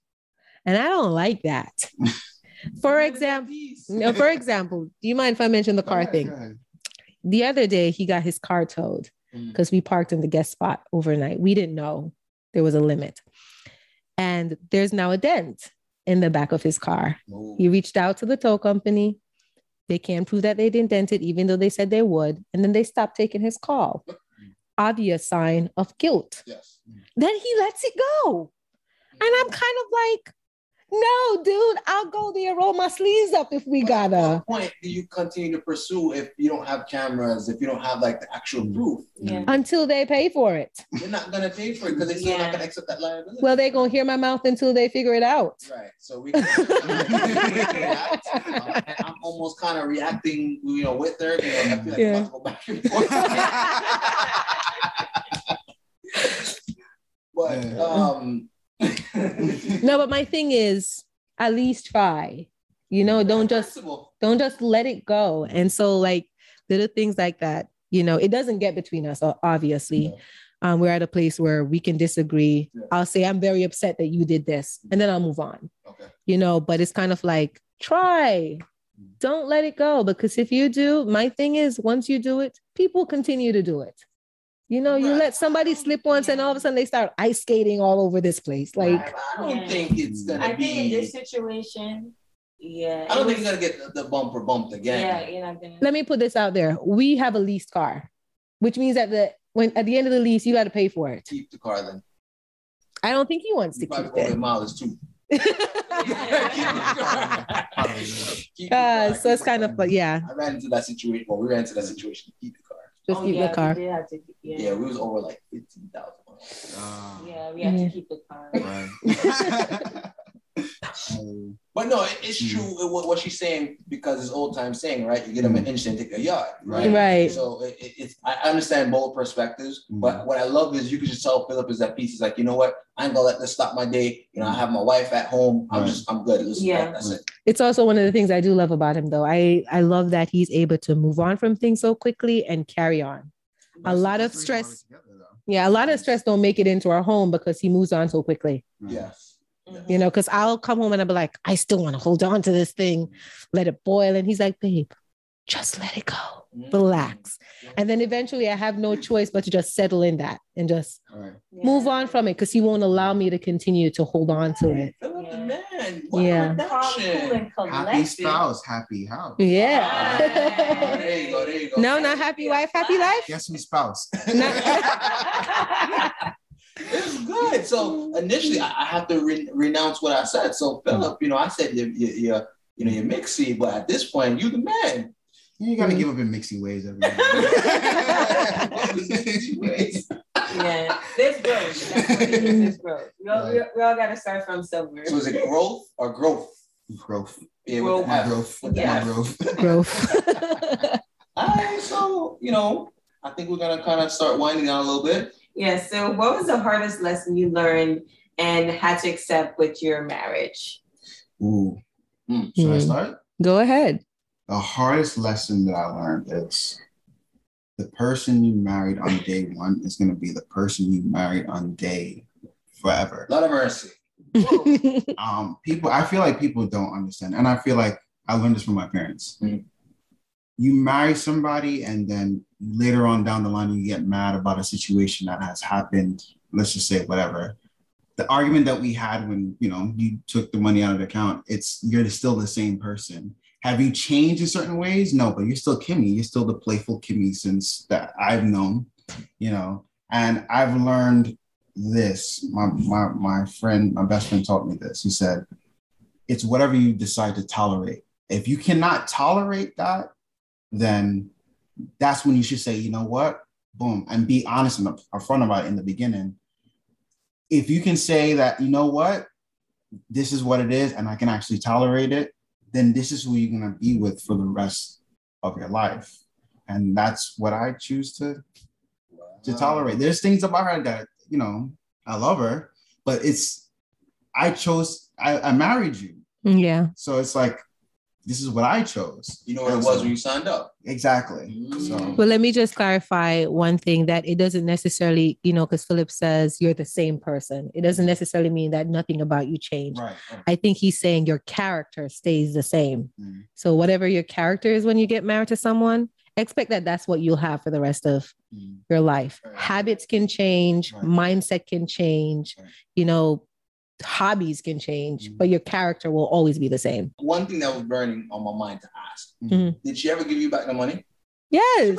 and i don't like that for example no, for example do you mind if i mention the car ahead, thing go ahead. the other day he got his car towed Mm. because we parked in the guest spot overnight. We didn't know there was a limit. And there's now a dent in the back of his car. Ooh. He reached out to the tow company. They can't prove that they didn't dent it, even though they said they would. And then they stopped taking his call. Obvious sign of guilt. Yes. Then he lets it go. And I'm kind of like, no, dude, I'll go there, roll my sleeves up if we But gotta. what point do you continue to pursue if you don't have cameras, if you don't have like the actual proof? Yeah. Until they pay for it. They're not gonna pay for it because they're still Yeah. not gonna accept that liability. Well, they're gonna hear my mouth until they figure it out. Right. So we can react. I'm almost kind of reacting, you know, with her. You know, I feel like Yeah. I'm about to go back and forth. but um No, but my thing is at least try. You know, don't just don't just let it go. And so like little things like that, you know, it doesn't get between us, obviously. Yeah. Um, we're at a place where we can disagree. Yeah. I'll say, I'm very upset that you did this, and then I'll move on, Okay. you know, but it's kind of like, try, don't let it go. Because if you do, my thing is, once you do it, people continue to do it. You know, you Right. let somebody slip once, and all of a sudden they start ice skating all over this place. Like, I don't think it's gonna I think in this situation, yeah. I don't it think you're gonna get the, the bumper bumped again. Yeah, you're not gonna. let me put this out there. We have a leased car, which means that the when at the end of the lease, you got to pay for it. Keep the car then. I don't think he wants to You probably keep go with it. mileage too. Keep the uh, car, so it's kind of like, yeah, I ran into that situation. Well, we ran into that situation. Keep the car. Just Oh, keep yeah, the car. We did have to, yeah. Yeah, we was over like fifteen thousand. Ah, Yeah, we had Yeah. to keep the car. right. But no, it, it's true uh, what, what she's saying because it's old time saying, right? You get them an inch and take a yard, right? Right. So it, it, it's I understand both perspectives, but Mhm. what I love is you can just tell Philip is that piece. He's like, you know what? I ain't gonna let this stop my day. You know, I have my wife at home. I'm Right. just I'm good. Listen, Yeah. that's it. It's also one of the things I do love about him, though. I I love that he's able to move on from things so quickly and carry on. A lot of stress. Yeah, a lot of stress don't make it into our home because he moves on so quickly. Yes. Mhm. You know, because I'll come home and I'll be like, I still want to hold on to this thing, let it boil, and he's like, babe, just let it go, Mm-hmm. relax. And then eventually I have no choice but to just settle in that and just Right. move on from it because he won't allow me to continue to hold on to it. Yeah. man. Yeah. cool, Happy spouse, happy house. Yeah. there you go. There you go. no, not happy wife, happy life. Guess who's spouse? It's good. So initially, I, I have to re- renounce what I said. So Philip, you know, I said you you you you know you're mixy, but at this point, you the man. You gotta give up in mixy ways every yeah, there's growth. That's what it is. There's growth. We all, we, we all got to start from somewhere. So is it growth or growth? and then. Growth. With the Growth. With Yeah. F. Growth. Growth. All right, so you know, I think we're gonna kind of start winding down a little bit. Yeah. So, what was the hardest lesson you learned and had to accept with your marriage? Ooh. Mm. Should I Mm. start? Go ahead. The hardest lesson that I learned is the person you married on day one is gonna be the person you married on day forever. Lot of mercy. um people i feel like people don't understand and i feel like i learned this from my parents Mhm. You marry somebody and then later on down the line you get mad about a situation that has happened let's just say whatever the argument that we had when you know you took the money out of the account it's you're still the same person have you changed in certain ways no but you're still kimmie you're still the playful kimmie since that i've known you know and i've learned this. My my my friend, my best friend taught me this. He said, it's whatever you decide to tolerate. If you cannot tolerate that, then that's when you should say, you know what? Boom. And be honest and upfront about it in the beginning. If you can say that, you know what, this is what it is, and I can actually tolerate it, then this is who you're gonna be with for the rest of your life. And that's what I choose to to tolerate. There's things about her that you know I love her, but it's I chose. I, I married you, yeah. so it's like this is what I chose. You know what it was when you signed up. Exactly. So Well, let me just clarify one thing that it doesn't necessarily, you know, because Philip says you're the same person. It doesn't necessarily mean that nothing about you changed. right. right. I think he's saying your character stays the same. Mm. So whatever your character is when you get married to someone, expect that that's what you'll have for the rest of Mm. your life. Right. Habits can change, Right. mindset can change. Right. You know, hobbies can change, Mhm. but your character will always be the same. One thing that was burning on my mind to ask: Mhm. Did she ever give you back the money? Yes.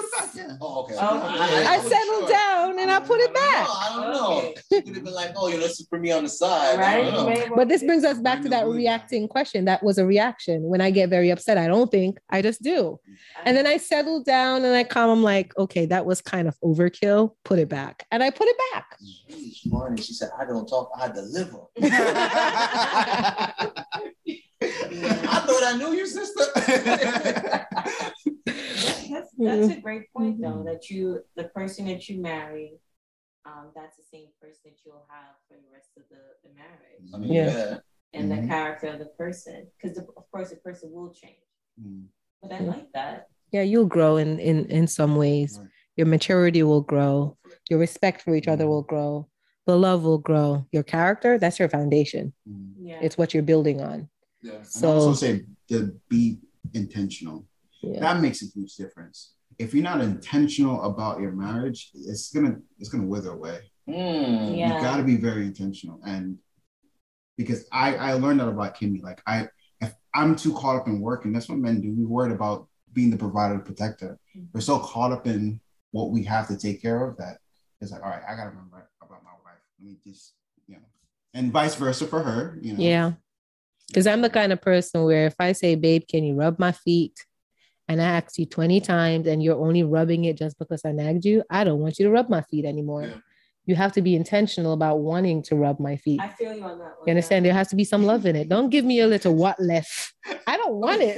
Oh, okay. Oh, okay. I wasn't settled sure. down and I put it I back. don't know. I don't know. Okay. She could have been like, "Oh, you know, this is for me on the side." Right? don't know. Maybe- But this brings us back to that new movie. reacting question. That was a reaction. When I get very upset, I don't think, I just do. And then I settle down and I calm. I'm like, okay, that was kind of overkill. Put it back. And I put it back. She's funny. She said, "I don't talk. I deliver." I thought I knew your sister. That's, that's a great point though, that you, the person that you marry, um, that's the same person that you'll have for the rest of the, the marriage I mean, Yeah. yeah. and Mhm. the character of the person. Because of course the person will change. Mm. But I Yeah. like that. Yeah, you'll grow in in in some ways. Right. Your maturity will grow. Your respect for each other will grow. The love will grow. Your character, that's your foundation. Mm. Yeah. It's what you're building on. Yeah. And also So say to be intentional. yeah. That makes a huge difference. If you're not intentional about your marriage, it's gonna it's gonna wither away. Mm. Yeah. You got to be very intentional, and because I I learned that about Kimmie. Like I if I'm too caught up in work, and that's what men do. We're worried about being the provider, the protector. We're so caught up in what we have to take care of that it's like, all right, I gotta remember about my wife. Let me just you know, and vice versa for her. You know. Yeah. Because I'm the kind of person where if I say, babe, can you rub my feet? And I asked you 20 times and you're only rubbing it just because I nagged you, I don't want you to rub my feet anymore. Yeah. You have to be intentional about wanting to rub my feet. I feel you on that one. You understand? There has to be some love in it. Don't give me a little what left. I don't want it.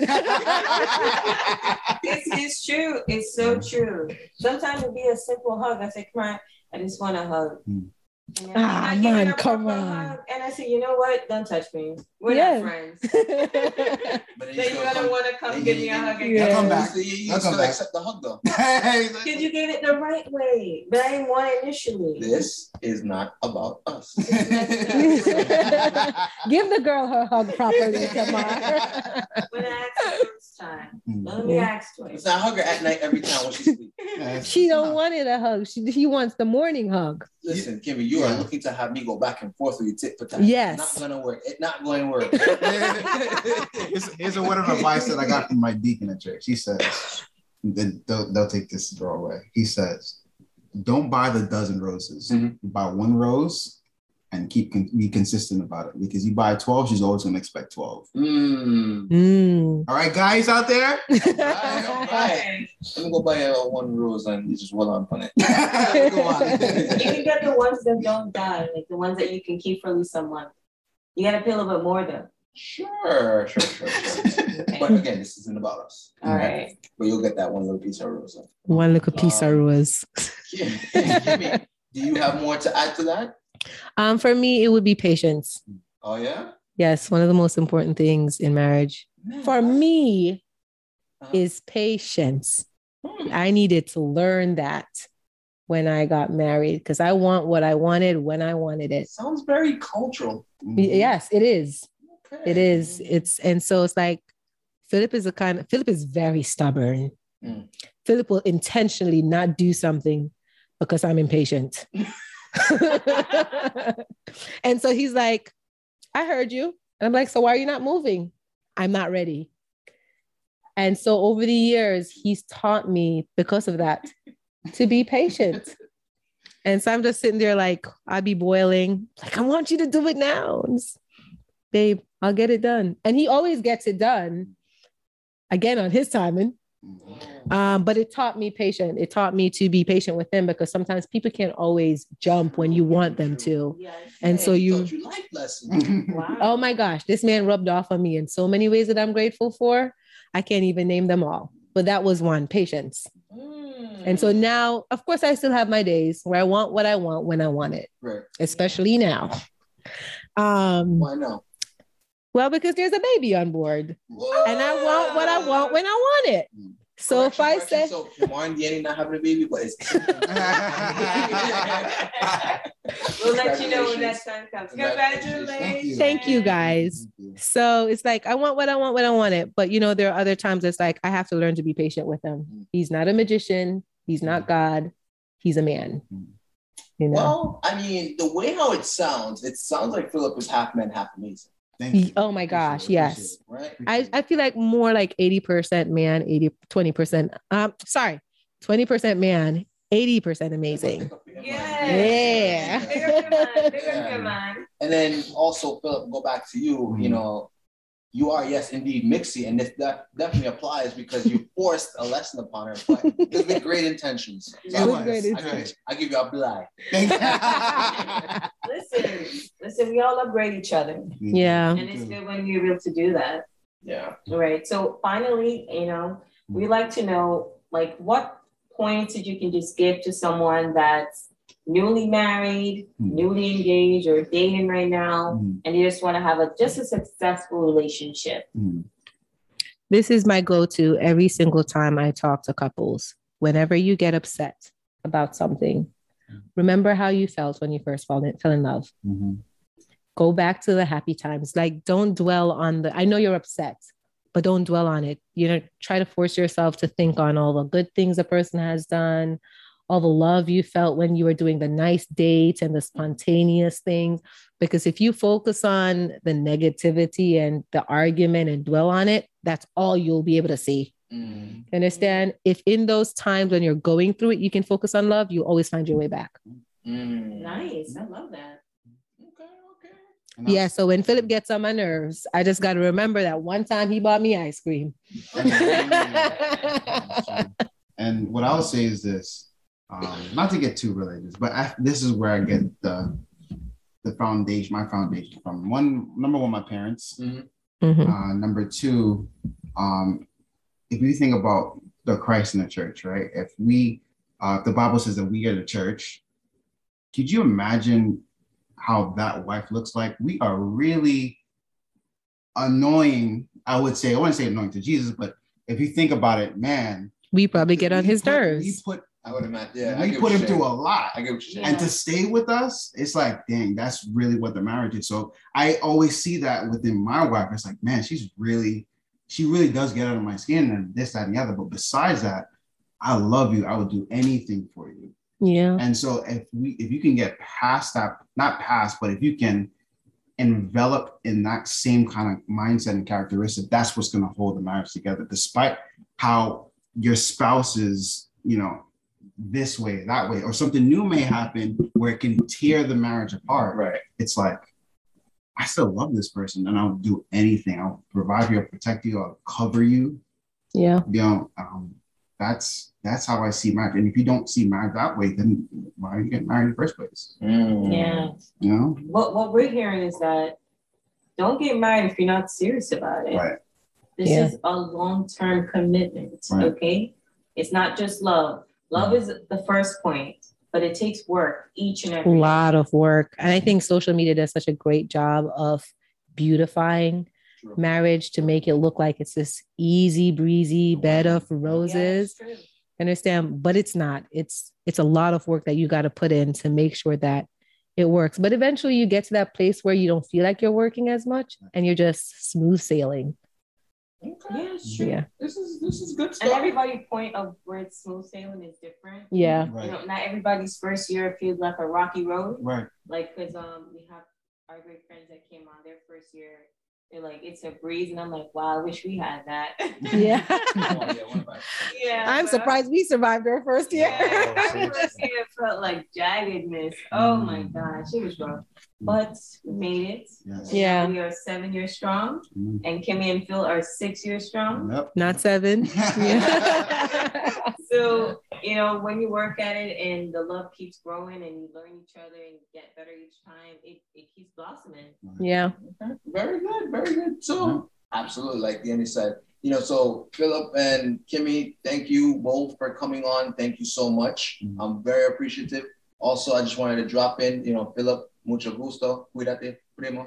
It's, it's true. It's so true. Sometimes it'll be a simple hug. I say, come on, I just want a hug. Hmm. And Ah, I give man, her come on. And I say, you know what? Don't touch me. We're Yeah. not friends. But Then you you're gonna want to come then give me a you- hug you- again. I'll come back. You, you I'll come still back. accept the hug though. Because you gave it the right way, but I didn't want it initially. This is not about us. Give the girl her hug properly, Kemar. When I asked the first time, Mm. let me ask twice. It's not hug her at night every time when she sleeps. She don't want it a hug. She, she wants the morning hug. Listen, Kimmie, you are looking to have me go back and forth with you tit for tat. Yes. Not gonna work. It's not going to work. here's, here's a word of advice that I got from my deacon at church. He says, they'll, they'll take this the wrong way. He says, don't buy the dozen roses. Mhm. Buy one rose and keep con- be consistent about it because you buy 12, she's always going to expect 12. Mm. Mm. All right, guys out there? Right, all right. Let me go buy uh, one rose and you just roll on on it. You can get the ones that don't die, like the ones that you can keep for at least a month. You gotta pay a little bit more though. Sure, sure, sure, sure. but again, this isn't about us. All right. But you'll get that one little piece of rose. One little piece of Um, rose. Kim, Kimmie, do you have more to add to that? Um, for me, it would be patience. Oh yeah. Yes, one of the most important things in marriage for me Uh-huh. is patience. Hmm. I needed to learn that when I got married because I want what I wanted when I wanted it. Sounds very cultural. Yes, it is. Okay. It is. It's and so it's like Philip is a kind of Philip is very stubborn. Mm. Philip will intentionally not do something because I'm impatient. and so he's like, I heard you. And I'm like, so why are you not moving? I'm not ready. And so over the years, he's taught me because of that to be patient. And so I'm just sitting there like, I'd be boiling, like, I want you to do it now. It's, Babe, I'll get it done. And he always gets it done again on his timing. Um, but it taught me patient. It taught me to be patient with them because sometimes people can't always jump when you want them to. Yes. And so Hey, you, taught you life lessons. Wow. oh my gosh, this man rubbed off on me in so many ways that I'm grateful for. I can't even name them all. But that was one patience. And so now, of course, I still have my days where I want what I want when I want it, right. especially now. Um, Why not? well, because there's a baby on board and I want what I want when I want it. So if I Correction, say, correction. so Kemar and Danny not having a baby, but it's We'll let you know when that time comes. Congratulations. Congratulations. Thank you, guys. Thank you. So it's like I want what I want when I want it. But you know, there are other times it's like I have to learn to be patient with him. Mm. He's not a magician, he's not God, he's a man. You know. Well, I mean, the way how it sounds, it sounds like Philip is half man, half amazing, Thank you. Oh my gosh, Appreciate it, yes. right? I, I feel like more like 80% man, 80, 20%. Um, sorry, 20% man, 80% amazing. Yeah. Bigger for bigger. And then also, Philip, go back to you. You Mhm. know, you are yes, indeed, mixy, and this that definitely applies because you forced a lesson upon her, but it's with great intentions. So I It was great I give- I give you a blind. Listen, listen, we all upgrade each other. Yeah. And it's good when you're able to do that. Yeah. All right. So finally, you know, we like to know like what points that you can just give to someone that's newly married, Hmm. newly engaged, or dating right now, Mhm. and you just want to have a just a successful relationship. Mhm. This is my go to every single time I talk to couples. Whenever you get upset about something, remember how you felt when you first fell in, fell in love. Mhm. Go back to the happy times. Like, don't dwell on the, I know you're upset, but don't dwell on it. You know, try to force yourself to think on all the good things a person has done, all the love you felt when you were doing the nice dates and the spontaneous things. Because if you focus on the negativity and the argument and dwell on it, that's all you'll be able to see. Mm. Understand? If in those times when you're going through it, you can focus on love, you always find your way back. Mm. Nice. I love that. Okay. Okay. And I- Yeah. So when Philip gets on my nerves, I just got to remember that one time he bought me ice cream. And what I'll say is this, um, not to get too religious, but I, this is where I get the the foundation, my foundation from. One, number one, my parents. Mhm. Uh, number two, um, if you think about the Christ in the church, right? If we, uh, the Bible says that we are the church, could you imagine how that wife looks like? We are really annoying. I would say, I wouldn't say annoying to Jesus, but if you think about it, man, We probably get on his put- We nerves. put I would imagine. Yeah. I we put him you're through a lot. I get what you're saying. And to stay with us, it's like, dang, that's really what the marriage is. So I always see that within my wife. It's like, man, she's really, she really does get under my skin and this, that, and the other. But besides that, I love you. I would do anything for you. Yeah. And so if we if you can get past that, not past, but if you can envelop in that same kind of mindset and characteristic, that's what's gonna hold the marriage together, despite how your spouse is, you know, this way, that way, or something new may happen where it can tear the marriage apart. Right. It's like, I still love this person and I'll do anything. I'll provide you, I'll protect you, I'll cover you. Yeah. You know, um, that's that's how I see marriage. And if you don't see marriage that way, then why are you getting married in the first place? Mm. Yeah. You know? What what we're hearing is that don't get married if you're not serious about it. Right. This Yeah. is a long-term commitment. Right. Okay. It's not just love. Love Mhm. is the first point, but it takes work each and every A every lot of work. And I think social media does such a great job of beautifying True. marriage to make it look like it's this easy breezy bed of roses. Yeah, understand but it's not it's it's a lot of work that you got to put in to make sure that it works but eventually you get to that place where you don't feel like you're working as much and you're just smooth sailing Okay. Yeah, it's true. yeah This is this is good And stuff. everybody's point of where it's smooth sailing is different. yeah You Right. know, not everybody's first year feels like a rocky road. Right. Like, cause um, we have our great friends that came on their first year. They're like, it's a breeze, and I'm like, wow, I wish we had that. yeah Oh, yeah, what about- yeah. i'm surprised we survived our first year Yeah, our first year felt like jaggedness. Oh my Mm. gosh, it was rough, but we made it. Yes. Yeah. we are seven years strong, Mm. and Kimmie and Phill are six years strong. Yep. not seven yeah. So, you know, when you work at it and the love keeps growing and you learn each other and get better each time, it, it keeps blossoming. yeah Okay, Very good, very good. So mm-hmm. absolutely, like Danny said, you know, so Philip and Kimmie, thank you both for coming on. Thank you so much. Mhm. I'm very appreciative. Also, I just wanted to drop in, you know, Philip, mucho gusto. Cuídate, primo.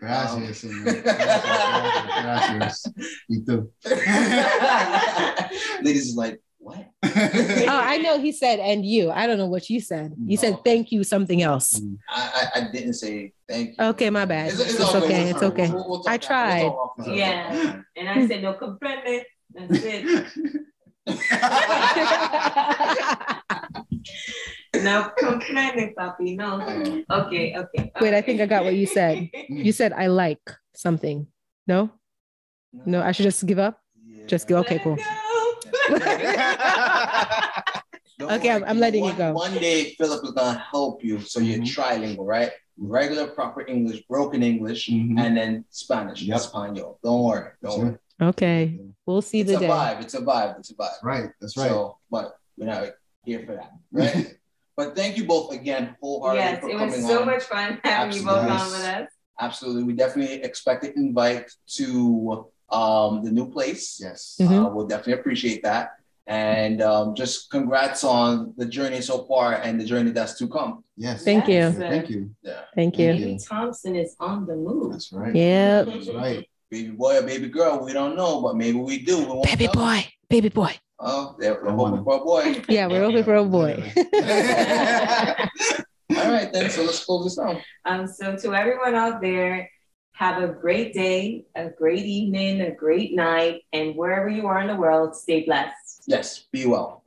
Gracias, um, señor. Gracias, gracias. Y tú. Ladies is like, what? oh i know he said and you i don't know what you said you said thank you something else I, I, I didn't say thank you. Okay, my bad. It's all good. okay, it's talk- okay. we'll- we'll I tried. We'll. Yeah. And I said, no comprende. That's it. No comprende, papi. No. Okay, okay. Wait, I think I got what you said. You said I like something. No, no, I should just give up. Just go. Okay, Let cool. go. Don't Okay, I'm- I'm letting you go. One day, Philip is gonna help you, so you're Mhm. trilingual, right? Regular, proper English, broken English, Mhm. and then Spanish, Yep. Espanol. Don't worry, don't worry. Okay, we'll see It's the a day. vibe. It's a vibe. It's a vibe. That's right. That's right. So, but we're not here for that, right? but thank you both again, wholeheartedly Yes, for it coming was so on. much fun having you both on with us. Absolutely, we definitely expect an invite to um, the new place. yes. Mhm. Uh, we'll definitely appreciate that. And um, just congrats on the journey so far and the journey that's to come. Yes. Thank you. Thank you. Yeah. Thank you. Mm-hmm. Thompson is on the move. That's right. Yeah. That's right. Baby boy or baby girl, we don't know, but maybe we do. We won't Baby know. boy, baby boy. Oh, they're I hoping for a boy. Yeah, we're hoping for a boy. All right, then. So let's close this down. Um, so to everyone out there, have a great day, a great evening, a great night, and wherever you are in the world, stay blessed. Yes, be well.